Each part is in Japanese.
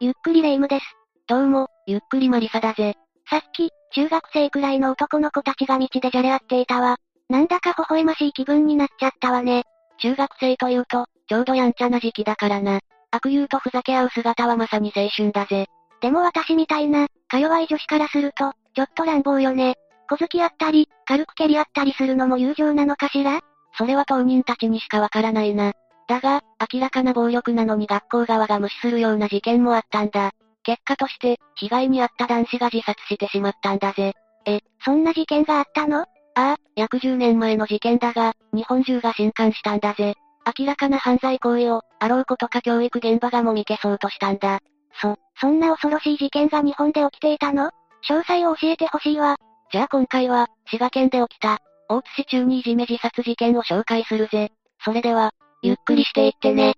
ゆっくりレ夢ムです。どうも、ゆっくりマリサだぜ。さっき、中学生くらいの男の子たちが道でじゃれ合っていたわ。なんだか微笑ましい気分になっちゃったわね。中学生というと、ちょうどやんちゃな時期だからな。悪友とふざけ合う姿はまさに青春だぜ。でも私みたいな、か弱い女子からすると、ちょっと乱暴よね。小突き合ったり、軽く蹴り合ったりするのも友情なのかしら？それは当人たちにしかわからないな。だが、明らかな暴力なのに学校側が無視するような事件もあったんだ。結果として、被害に遭った男子が自殺してしまったんだぜ。え、そんな事件があったの？ああ、約10年前の事件だが、日本中が震撼したんだぜ。明らかな犯罪行為を、あろうことか教育現場がもみ消そうとしたんだ。そ、そんな恐ろしい事件が日本で起きていたの？詳細を教えてほしいわ。じゃあ今回は、滋賀県で起きた、大津市中にいじめ自殺事件を紹介するぜ。それでは、ゆっくりしていってね。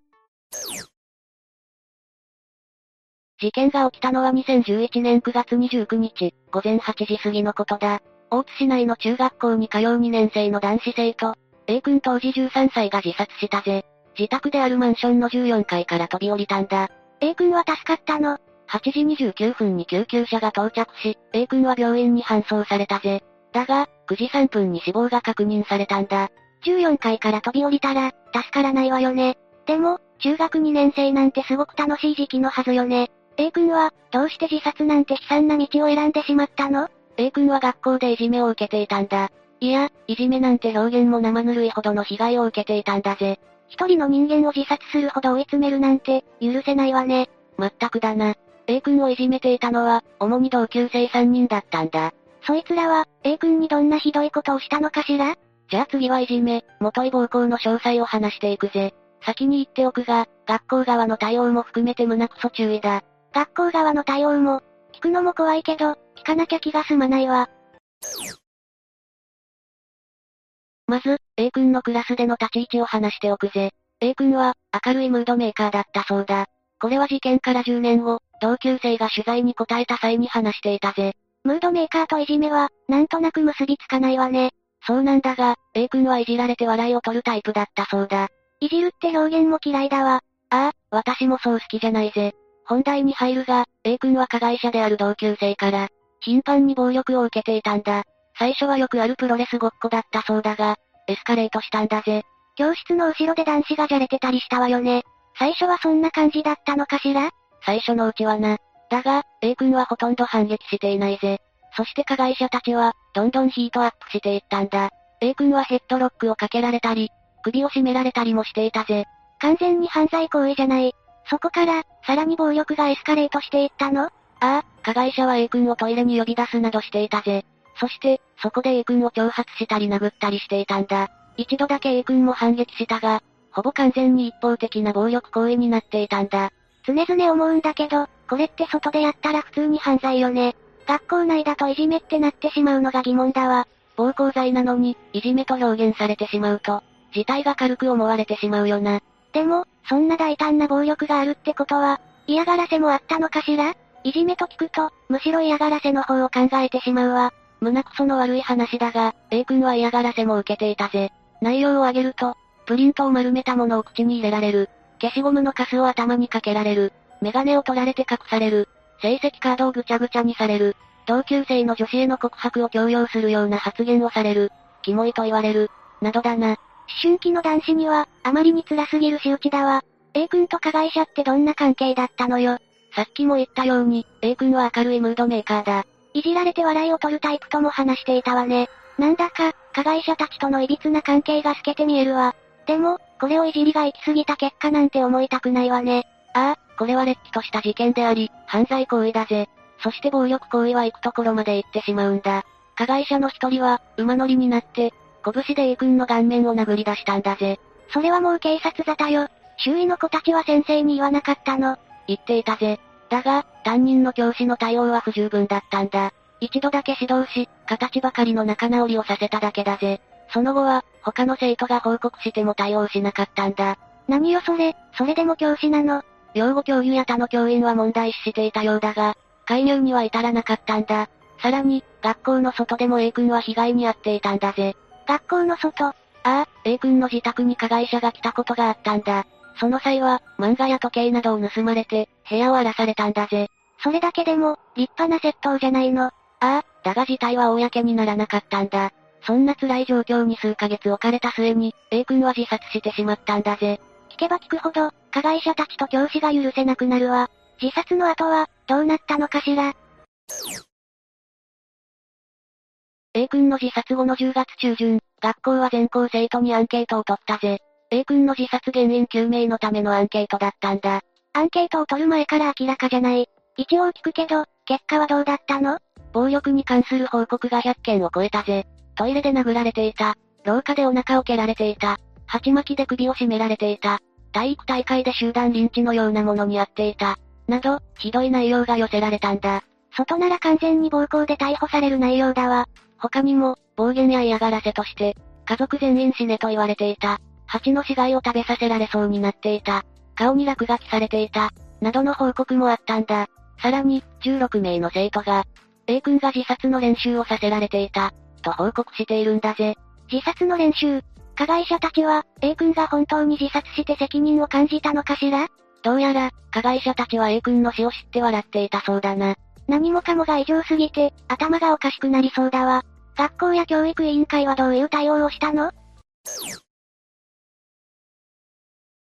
事件が起きたのは2011年9月29日、午前8時過ぎのことだ。大津市内の中学校に通う2年生の男子生徒、A 君当時13歳が自殺したぜ。自宅であるマンションの14階から飛び降りたんだ。A 君は助かったの8時29分に救急車が到着し、A 君は病院に搬送されたぜ。だが、9時3分に死亡が確認されたんだ。14階から飛び降りたら、助からないわよね。でも、中学2年生なんてすごく楽しい時期のはずよね。A 君は、どうして自殺なんて悲惨な道を選んでしまったの ?A 君は学校でいじめを受けていたんだ。いや、いじめなんて表現も生ぬるいほどの被害を受けていたんだぜ。一人の人間を自殺するほど追い詰めるなんて、許せないわね。まったくだな。A 君をいじめていたのは、主に同級生3人だったんだ。そいつらは、A 君にどんなひどいことをしたのかしら？じゃあ次はいじめ、元い暴行の詳細を話していくぜ。先に言っておくが、学校側の対応も含めて胸くそ注意だ。学校側の対応も、聞くのも怖いけど、聞かなきゃ気が済まないわ。まず、A 君のクラスでの立ち位置を話しておくぜ。A 君は、明るいムードメーカーだったそうだ。これは事件から10年後、同級生が取材に答えた際に話していたぜ。ムードメーカーといじめは、なんとなく結びつかないわね。そうなんだが、A 君はいじられて笑いを取るタイプだったそうだ。いじるって表現も嫌いだわ。ああ、私もそう好きじゃないぜ。本題に入るが、A 君は加害者である同級生から、頻繁に暴力を受けていたんだ。最初はよくあるプロレスごっこだったそうだが、エスカレートしたんだぜ。教室の後ろで男子がじゃれてたりしたわよね。最初はそんな感じだったのかしら？最初のうちはな。だが、A 君はほとんど反撃していないぜ。そして加害者たちは、どんどんヒートアップしていったんだ。A 君はヘッドロックをかけられたり、首を絞められたりもしていたぜ。完全に犯罪行為じゃない。そこから、さらに暴力がエスカレートしていったの？ああ、加害者は A 君をトイレに呼び出すなどしていたぜ。そして、そこで A 君を挑発したり殴ったりしていたんだ。一度だけ A 君も反撃したが、ほぼ完全に一方的な暴力行為になっていたんだ。常々思うんだけど、これって外でやったら普通に犯罪よね。学校内だといじめってなってしまうのが疑問だわ。暴行罪なのに、いじめと表現されてしまうと、事態が軽く思われてしまうよな。でも、そんな大胆な暴力があるってことは、嫌がらせもあったのかしら？いじめと聞くと、むしろ嫌がらせの方を考えてしまうわ。胸くその悪い話だが、A 君は嫌がらせも受けていたぜ。内容を挙げると、プリントを丸めたものを口に入れられる。消しゴムのカスを頭にかけられる。メガネを取られて隠される。成績カードをぐちゃぐちゃにされる。同級生の女子への告白を強要するような発言をされる。キモいと言われる。などだな。思春期の男子には、あまりに辛すぎる仕打ちだわ。A 君と加害者ってどんな関係だったのよ。さっきも言ったように、A 君は明るいムードメーカーだ。いじられて笑いを取るタイプとも話していたわね。なんだか、加害者たちとの歪な関係が透けて見えるわ。でも、これをいじりが行き過ぎた結果なんて思いたくないわね。ああ、これは劣気とした事件であり、犯罪行為だぜ。そして暴力行為は行くところまで行ってしまうんだ。加害者の一人は、馬乗りになって、拳で A 君の顔面を殴り出したんだぜ。それはもう警察沙汰よ。周囲の子たちは先生に言わなかったの。言っていたぜ。だが、担任の教師の対応は不十分だったんだ。一度だけ指導し、形ばかりの仲直りをさせただけだぜ。その後は、他の生徒が報告しても対応しなかったんだ。何よそれ、それでも教師なの。養護教諭や他の教員は問題視していたようだが、介入には至らなかったんだ。さらに、学校の外でも A 君は被害に遭っていたんだぜ。学校の外？ああ、A 君の自宅に加害者が来たことがあったんだ。その際は、漫画や時計などを盗まれて、部屋を荒らされたんだぜ。それだけでも、立派な窃盗じゃないの。ああ、だが事態は公にならなかったんだ。そんな辛い状況に数ヶ月置かれた末に、A 君は自殺してしまったんだぜ。聞けば聞くほど、加害者たちと教師が許せなくなるわ。自殺の後は、どうなったのかしら A 君の自殺後の10月中旬、学校は全校生徒にアンケートを取ったぜ。A 君の自殺原因究明のためのアンケートだったんだ。アンケートを取る前から明らかじゃない。一応聞くけど、結果はどうだったの？暴力に関する報告が100件を超えたぜ。トイレで殴られていた。廊下でお腹を蹴られていた。鉢巻きで首を絞められていた。体育大会で集団リンチのようなものにあっていた。など、ひどい内容が寄せられたんだ。外なら完全に暴行で逮捕される内容だわ。他にも、暴言や嫌がらせとして、家族全員死ねと言われていた。蜂の死骸を食べさせられそうになっていた。顔に落書きされていた。などの報告もあったんだ。さらに、16名の生徒が、A 君が自殺の練習をさせられていた。と報告しているんだぜ。自殺の練習加害者たちは、A 君が本当に自殺して責任を感じたのかしら？どうやら、加害者たちは A 君の死を知って笑っていたそうだな。何もかもが異常すぎて、頭がおかしくなりそうだわ。学校や教育委員会はどういう対応をしたの？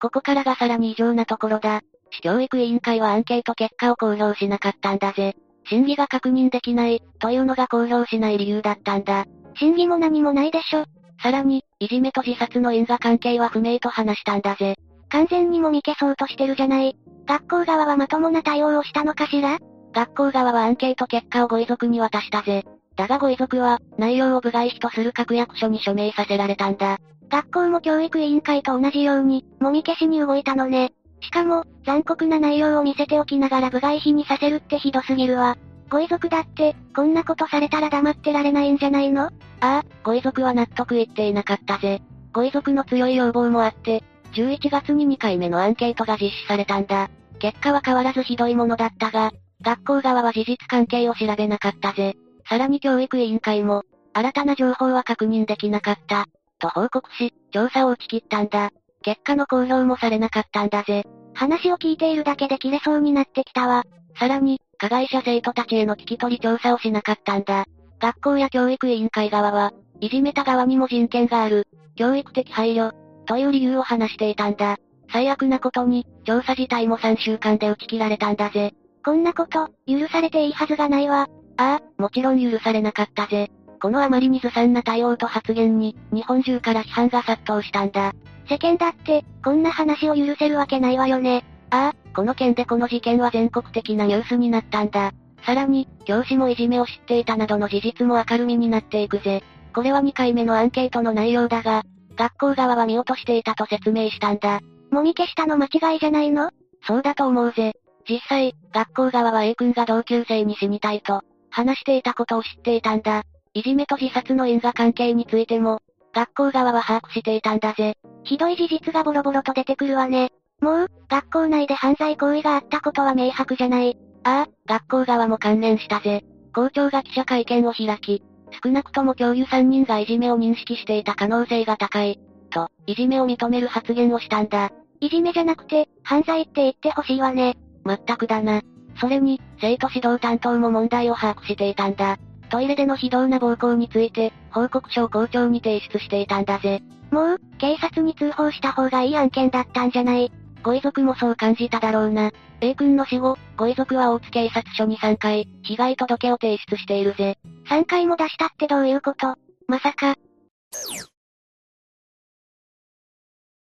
ここからがさらに異常なところだ。市教育委員会はアンケート結果を公表しなかったんだぜ。真偽が確認できない、というのが公表しない理由だったんだ。真偽も何もないでしょ。さらに、いじめと自殺の因果関係は不明と話したんだぜ。完全にもみ消そうとしてるじゃない。学校側はまともな対応をしたのかしら？学校側はアンケート結果をご遺族に渡したぜ。だがご遺族は、内容を部外費とする各役所に署名させられたんだ。学校も教育委員会と同じように、もみ消しに動いたのね。しかも、残酷な内容を見せておきながら部外費にさせるってひどすぎるわ。ご遺族だって、こんなことされたら黙ってられないんじゃないの？ああ、ご遺族は納得いっていなかったぜ。ご遺族の強い要望もあって、11月に2回目のアンケートが実施されたんだ。結果は変わらずひどいものだったが、学校側は事実関係を調べなかったぜ。さらに教育委員会も、新たな情報は確認できなかった。と報告し、調査を打ち切ったんだ。結果の公表もされなかったんだぜ。話を聞いているだけで切れそうになってきたわ。さらに、加害者生徒たちへの聞き取り調査をしなかったんだ。学校や教育委員会側は、いじめた側にも人権がある、教育的配慮、という理由を話していたんだ。最悪なことに、調査自体も3週間で打ち切られたんだぜ。こんなこと、許されていいはずがないわ。ああ、もちろん許されなかったぜ。このあまりにずさんな対応と発言に、日本中から批判が殺到したんだ。世間だって、こんな話を許せるわけないわよね。ああ、この件でこの事件は全国的なニュースになったんだ。さらに、教師もいじめを知っていたなどの事実も明るみになっていくぜ。これは2回目のアンケートの内容だが、学校側は見落としていたと説明したんだ。もみ消したの間違いじゃないの？そうだと思うぜ。実際、学校側は A 君が同級生に死にたいと、話していたことを知っていたんだ。いじめと自殺の因果関係についても、学校側は把握していたんだぜ。ひどい事実がボロボロと出てくるわね。もう、学校内で犯罪行為があったことは明白じゃない。ああ、学校側も関連したぜ。校長が記者会見を開き、少なくとも教諭3人がいじめを認識していた可能性が高い。と、いじめを認める発言をしたんだ。いじめじゃなくて、犯罪って言ってほしいわね。まったくだな。それに、生徒指導担当も問題を把握していたんだ。トイレでの非道な暴行について、報告書を校長に提出していたんだぜ。もう、警察に通報した方がいい案件だったんじゃないご遺族もそう感じただろうな。A 君の死後、ご遺族は大津警察署に3回、被害届を提出しているぜ。3回も出したってどういうこと？まさか。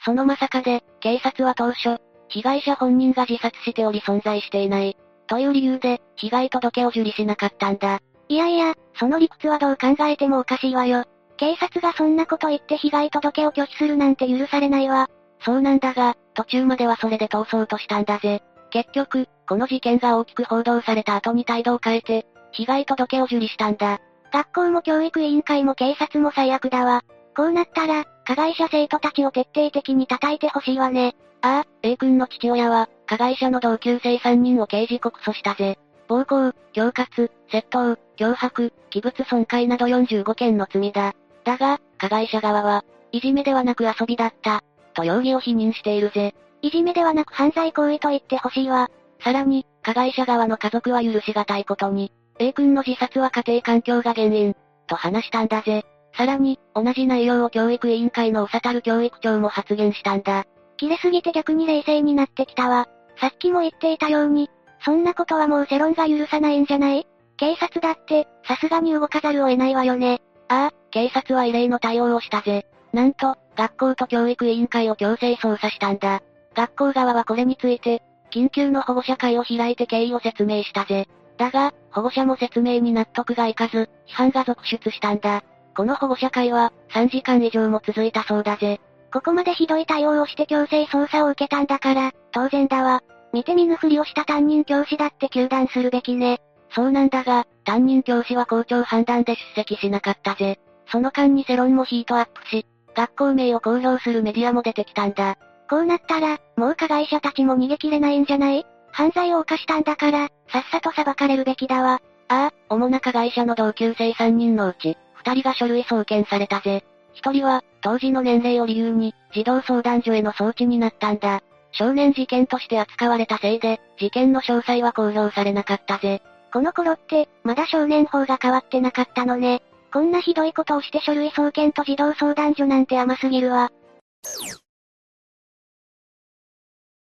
そのまさかで、警察は当初、被害者本人が自殺しており存在していない。という理由で、被害届を受理しなかったんだ。いやいや、その理屈はどう考えてもおかしいわよ。警察がそんなこと言って被害届を拒否するなんて許されないわ。そうなんだが、途中まではそれで逃走としたんだぜ。結局、この事件が大きく報道された後に態度を変えて、被害届を受理したんだ。学校も教育委員会も警察も最悪だわ。こうなったら、加害者生徒たちを徹底的に叩いてほしいわね。ああ、A 君の父親は、加害者の同級生3人を刑事告訴したぜ。暴行、恐喝、窃盗、脅迫、器物損壊など45件の罪だ。だが、加害者側は、いじめではなく遊びだった、と容疑を否認しているぜ。いじめではなく犯罪行為と言ってほしいわ。さらに、加害者側の家族は許しがたいことに、A 君の自殺は家庭環境が原因、と話したんだぜ。さらに、同じ内容を教育委員会のうさたる教育長も発言したんだ。切れすぎて逆に冷静になってきたわ。さっきも言っていたように、そんなことはもう世論が許さないんじゃない？警察だって、さすがに動かざるを得ないわよね。ああ、警察は異例の対応をしたぜ。なんと、学校と教育委員会を強制捜査したんだ。学校側はこれについて、緊急の保護者会を開いて経緯を説明したぜ。だが、保護者も説明に納得がいかず、批判が続出したんだ。この保護者会は、3時間以上も続いたそうだぜ。ここまでひどい対応をして強制捜査を受けたんだから、当然だわ。見て見ぬふりをした担任教師だって糾弾するべきね。そうなんだが、担任教師は校長判断で出席しなかったぜ。その間に世論もヒートアップし、学校名を公表するメディアも出てきたんだ。こうなったら、もう加害者たちも逃げ切れないんじゃない？犯罪を犯したんだから、さっさと裁かれるべきだわ。ああ、主な加害者の同級生3人のうち、2人が書類送検されたぜ。1人は、当時の年齢を理由に、児童相談所への送致になったんだ。少年事件として扱われたせいで、事件の詳細は公表されなかったぜ。この頃って、まだ少年法が変わってなかったのね。こんなひどいことをして書類送検と児童相談所なんて甘すぎるわ。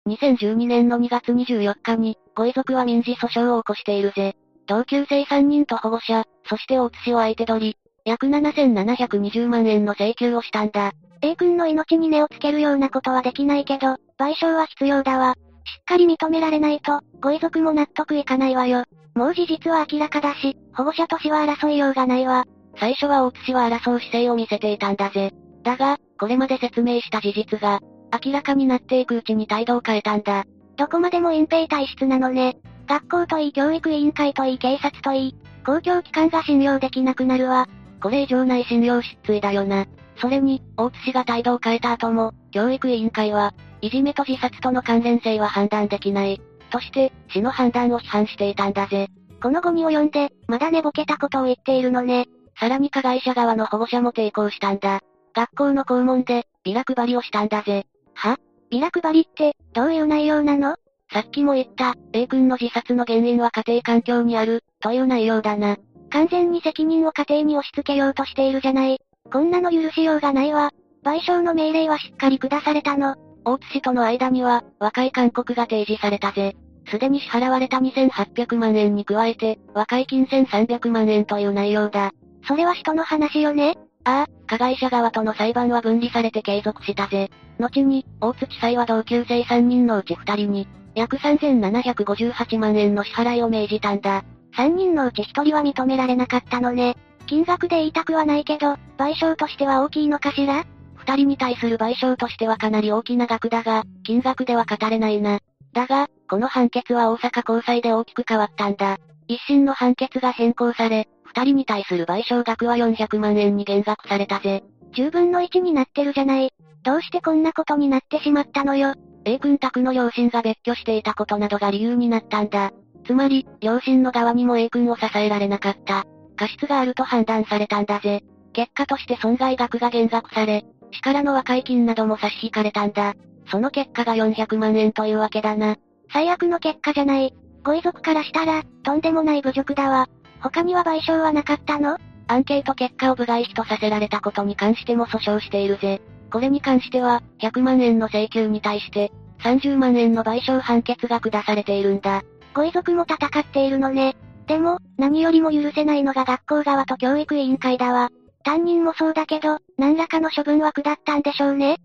2012年の2月24日に、ご遺族は民事訴訟を起こしているぜ。同級生3人と保護者、そして大津氏を相手取り、約7720万円の請求をしたんだ。A 君の命に根をつけるようなことはできないけど、賠償は必要だわ。しっかり認められないと、ご遺族も納得いかないわよ。もう事実は明らかだし、保護者と死は争いようがないわ。最初は大津氏は争う姿勢を見せていたんだぜ。だが、これまで説明した事実が、明らかになっていくうちに態度を変えたんだ。どこまでも隠蔽体質なのね。学校といい教育委員会といい警察といい、公共機関が信用できなくなるわ。これ以上ない信用失墜だよな。それに、大津氏が態度を変えた後も、教育委員会は、いじめと自殺との関連性は判断できない。として、市の判断を批判していたんだぜ。この後に及んで、まだ寝ぼけたことを言っているのね。さらに加害者側の保護者も抵抗したんだ。学校の校門で、ビラ配りをしたんだぜ。は？ビラ配りって、どういう内容なの？さっきも言った、A 君の自殺の原因は家庭環境にある、という内容だな。完全に責任を家庭に押し付けようとしているじゃない。こんなの許しようがないわ。賠償の命令はしっかり下されたの。大津氏との間には、和解勧告が提示されたぜ。すでに支払われた2800万円に加えて、和解金1300万円という内容だ。それは人の話よね？ああ、加害者側との裁判は分離されて継続したぜ。後に、大津地裁は同級生3人のうち2人に、約3758万円の支払いを命じたんだ。3人のうち1人は認められなかったのね。金額で言いたくはないけど、賠償としては大きいのかしら？二人に対する賠償としてはかなり大きな額だが、金額では語れないな。だが、この判決は大阪高裁で大きく変わったんだ。一審の判決が変更され、二人に対する賠償額は400万円に減額されたぜ。十分の1になってるじゃない。どうしてこんなことになってしまったのよ。A 君宅の両親が別居していたことなどが理由になったんだ。つまり、両親の側にも A 君を支えられなかった。過失があると判断されたんだぜ。結果として損害額が減額され、市からの和解金なども差し引かれたんだ。その結果が400万円というわけだな。最悪の結果じゃない。ご遺族からしたら、とんでもない侮辱だわ。他には賠償はなかったの？アンケート結果を部外費とさせられたことに関しても訴訟しているぜ。これに関しては、100万円の請求に対して、30万円の賠償判決が下されているんだ。ご遺族も戦っているのね。でも、何よりも許せないのが学校側と教育委員会だわ。担任もそうだけど、何らかの処分は下ったんでしょうね。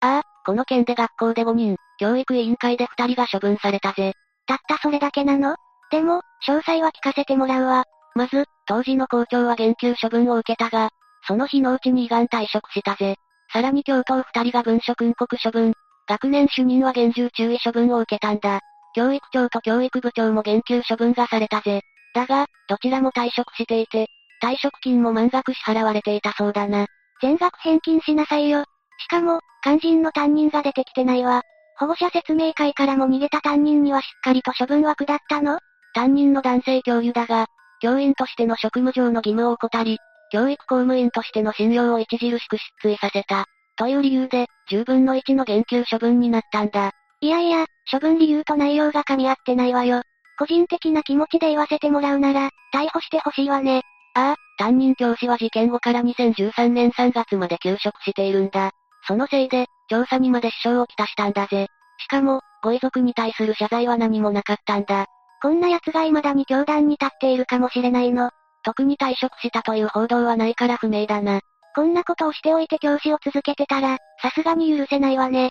ああ、この件で学校で5人、教育委員会で2人が処分されたぜ。たったそれだけなの？でも、詳細は聞かせてもらうわ。まず、当時の校長は減給処分を受けたが、その日のうちに胃がん退職したぜ。さらに教頭2人が文書訓告処分、学年主任は厳重注意処分を受けたんだ。教育長と教育部長も減給処分がされたぜ。だが、どちらも退職していて、退職金も満額支払われていたそうだな。全額返金しなさいよ。しかも、肝心の担任が出てきてないわ。保護者説明会からも逃げた担任にはしっかりと処分は下ったの？担任の男性教諭だが、教員としての職務上の義務を怠り、教育公務員としての信用を著しく失墜させた。という理由で、10分の1の減給処分になったんだ。いやいや、処分理由と内容が噛み合ってないわよ。個人的な気持ちで言わせてもらうなら、逮捕してほしいわね。ああ、担任教師は事件後から2013年3月まで休職しているんだ。そのせいで、調査にまで支障をきたしたんだぜ。しかも、ご遺族に対する謝罪は何もなかったんだ。こんな奴が未だに教団に立っているかもしれないの。特に退職したという報道はないから不明だな。こんなことをしておいて教師を続けてたら、さすがに許せないわね。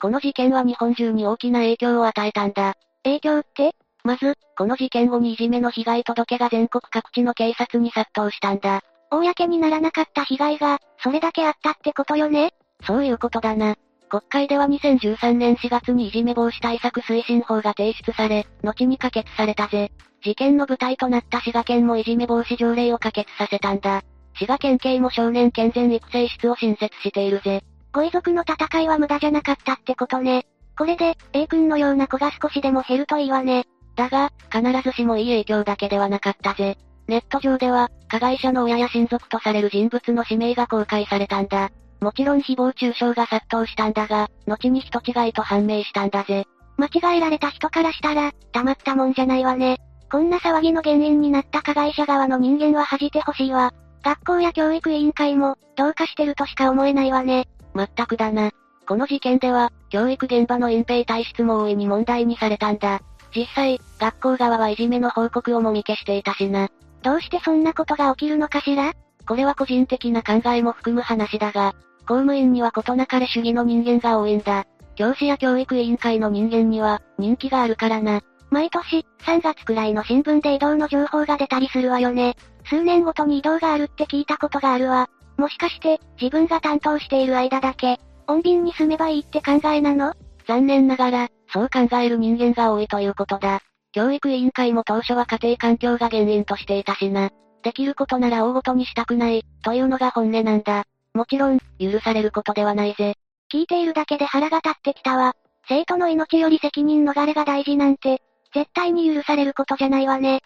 この事件は日本中に大きな影響を与えたんだ。影響って？まず、この事件後にいじめの被害届が全国各地の警察に殺到したんだ。公にならなかった被害が、それだけあったってことよね？そういうことだな。国会では2013年4月にいじめ防止対策推進法が提出され、後に可決されたぜ。事件の舞台となった滋賀県もいじめ防止条例を可決させたんだ。滋賀県警も少年健全育成室を新設しているぜ。ご遺族の戦いは無駄じゃなかったってことね。これで、A 君のような子が少しでも減るといいわね。だが、必ずしもいい影響だけではなかったぜ。ネット上では、加害者の親や親族とされる人物の氏名が公開されたんだ。もちろん誹謗中傷が殺到したんだが、後に人違いと判明したんだぜ。間違えられた人からしたら、たまったもんじゃないわね。こんな騒ぎの原因になった加害者側の人間は恥じてほしいわ。学校や教育委員会も、どうかしてるとしか思えないわね。まったくだな。この事件では、教育現場の隠蔽体質も大いに問題にされたんだ。実際、学校側はいじめの報告をもみ消していたしな。どうしてそんなことが起きるのかしら？これは個人的な考えも含む話だが、公務員には事なかれ主義の人間が多いんだ。教師や教育委員会の人間には、人気があるからな。毎年、3月くらいの新聞で移動の情報が出たりするわよね。数年ごとに移動があるって聞いたことがあるわ。もしかして、自分が担当している間だけ、穏便に住めばいいって考えなの？残念ながら、そう考える人間が多いということだ。教育委員会も当初は家庭環境が原因としていたしな。できることなら大ごとにしたくない、というのが本音なんだ。もちろん、許されることではないぜ。聞いているだけで腹が立ってきたわ。生徒の命より責任逃れが大事なんて、絶対に許されることじゃないわね。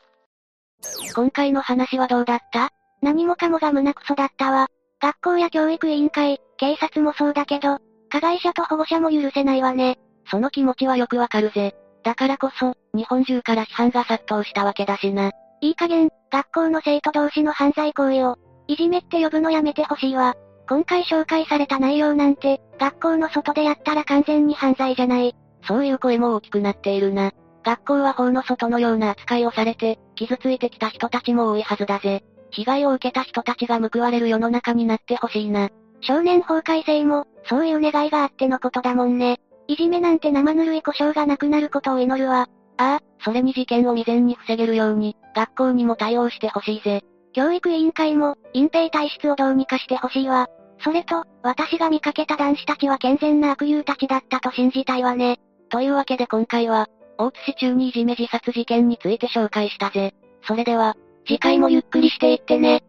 今回の話はどうだった？何もかもが胸くそだったわ。学校や教育委員会、警察もそうだけど、加害者と保護者も許せないわね。その気持ちはよくわかるぜ。だからこそ、日本中から批判が殺到したわけだしな。いい加減、学校の生徒同士の犯罪行為を、いじめって呼ぶのやめてほしいわ。今回紹介された内容なんて、学校の外でやったら完全に犯罪じゃない。そういう声も大きくなっているな。学校は法の外のような扱いをされて、傷ついてきた人たちも多いはずだぜ。被害を受けた人たちが報われる世の中になってほしいな。少年法改正も、そういう願いがあってのことだもんね。いじめなんて生ぬるい故障がなくなることを祈るわ。ああ、それに事件を未然に防げるように、学校にも対応してほしいぜ。教育委員会も、隠蔽体質をどうにかしてほしいわ。それと、私が見かけた男子たちは健全な悪友たちだったと信じたいわね。というわけで今回は、大津市中にいじめ自殺事件について紹介したぜ。それでは、次回もゆっくりしていってね。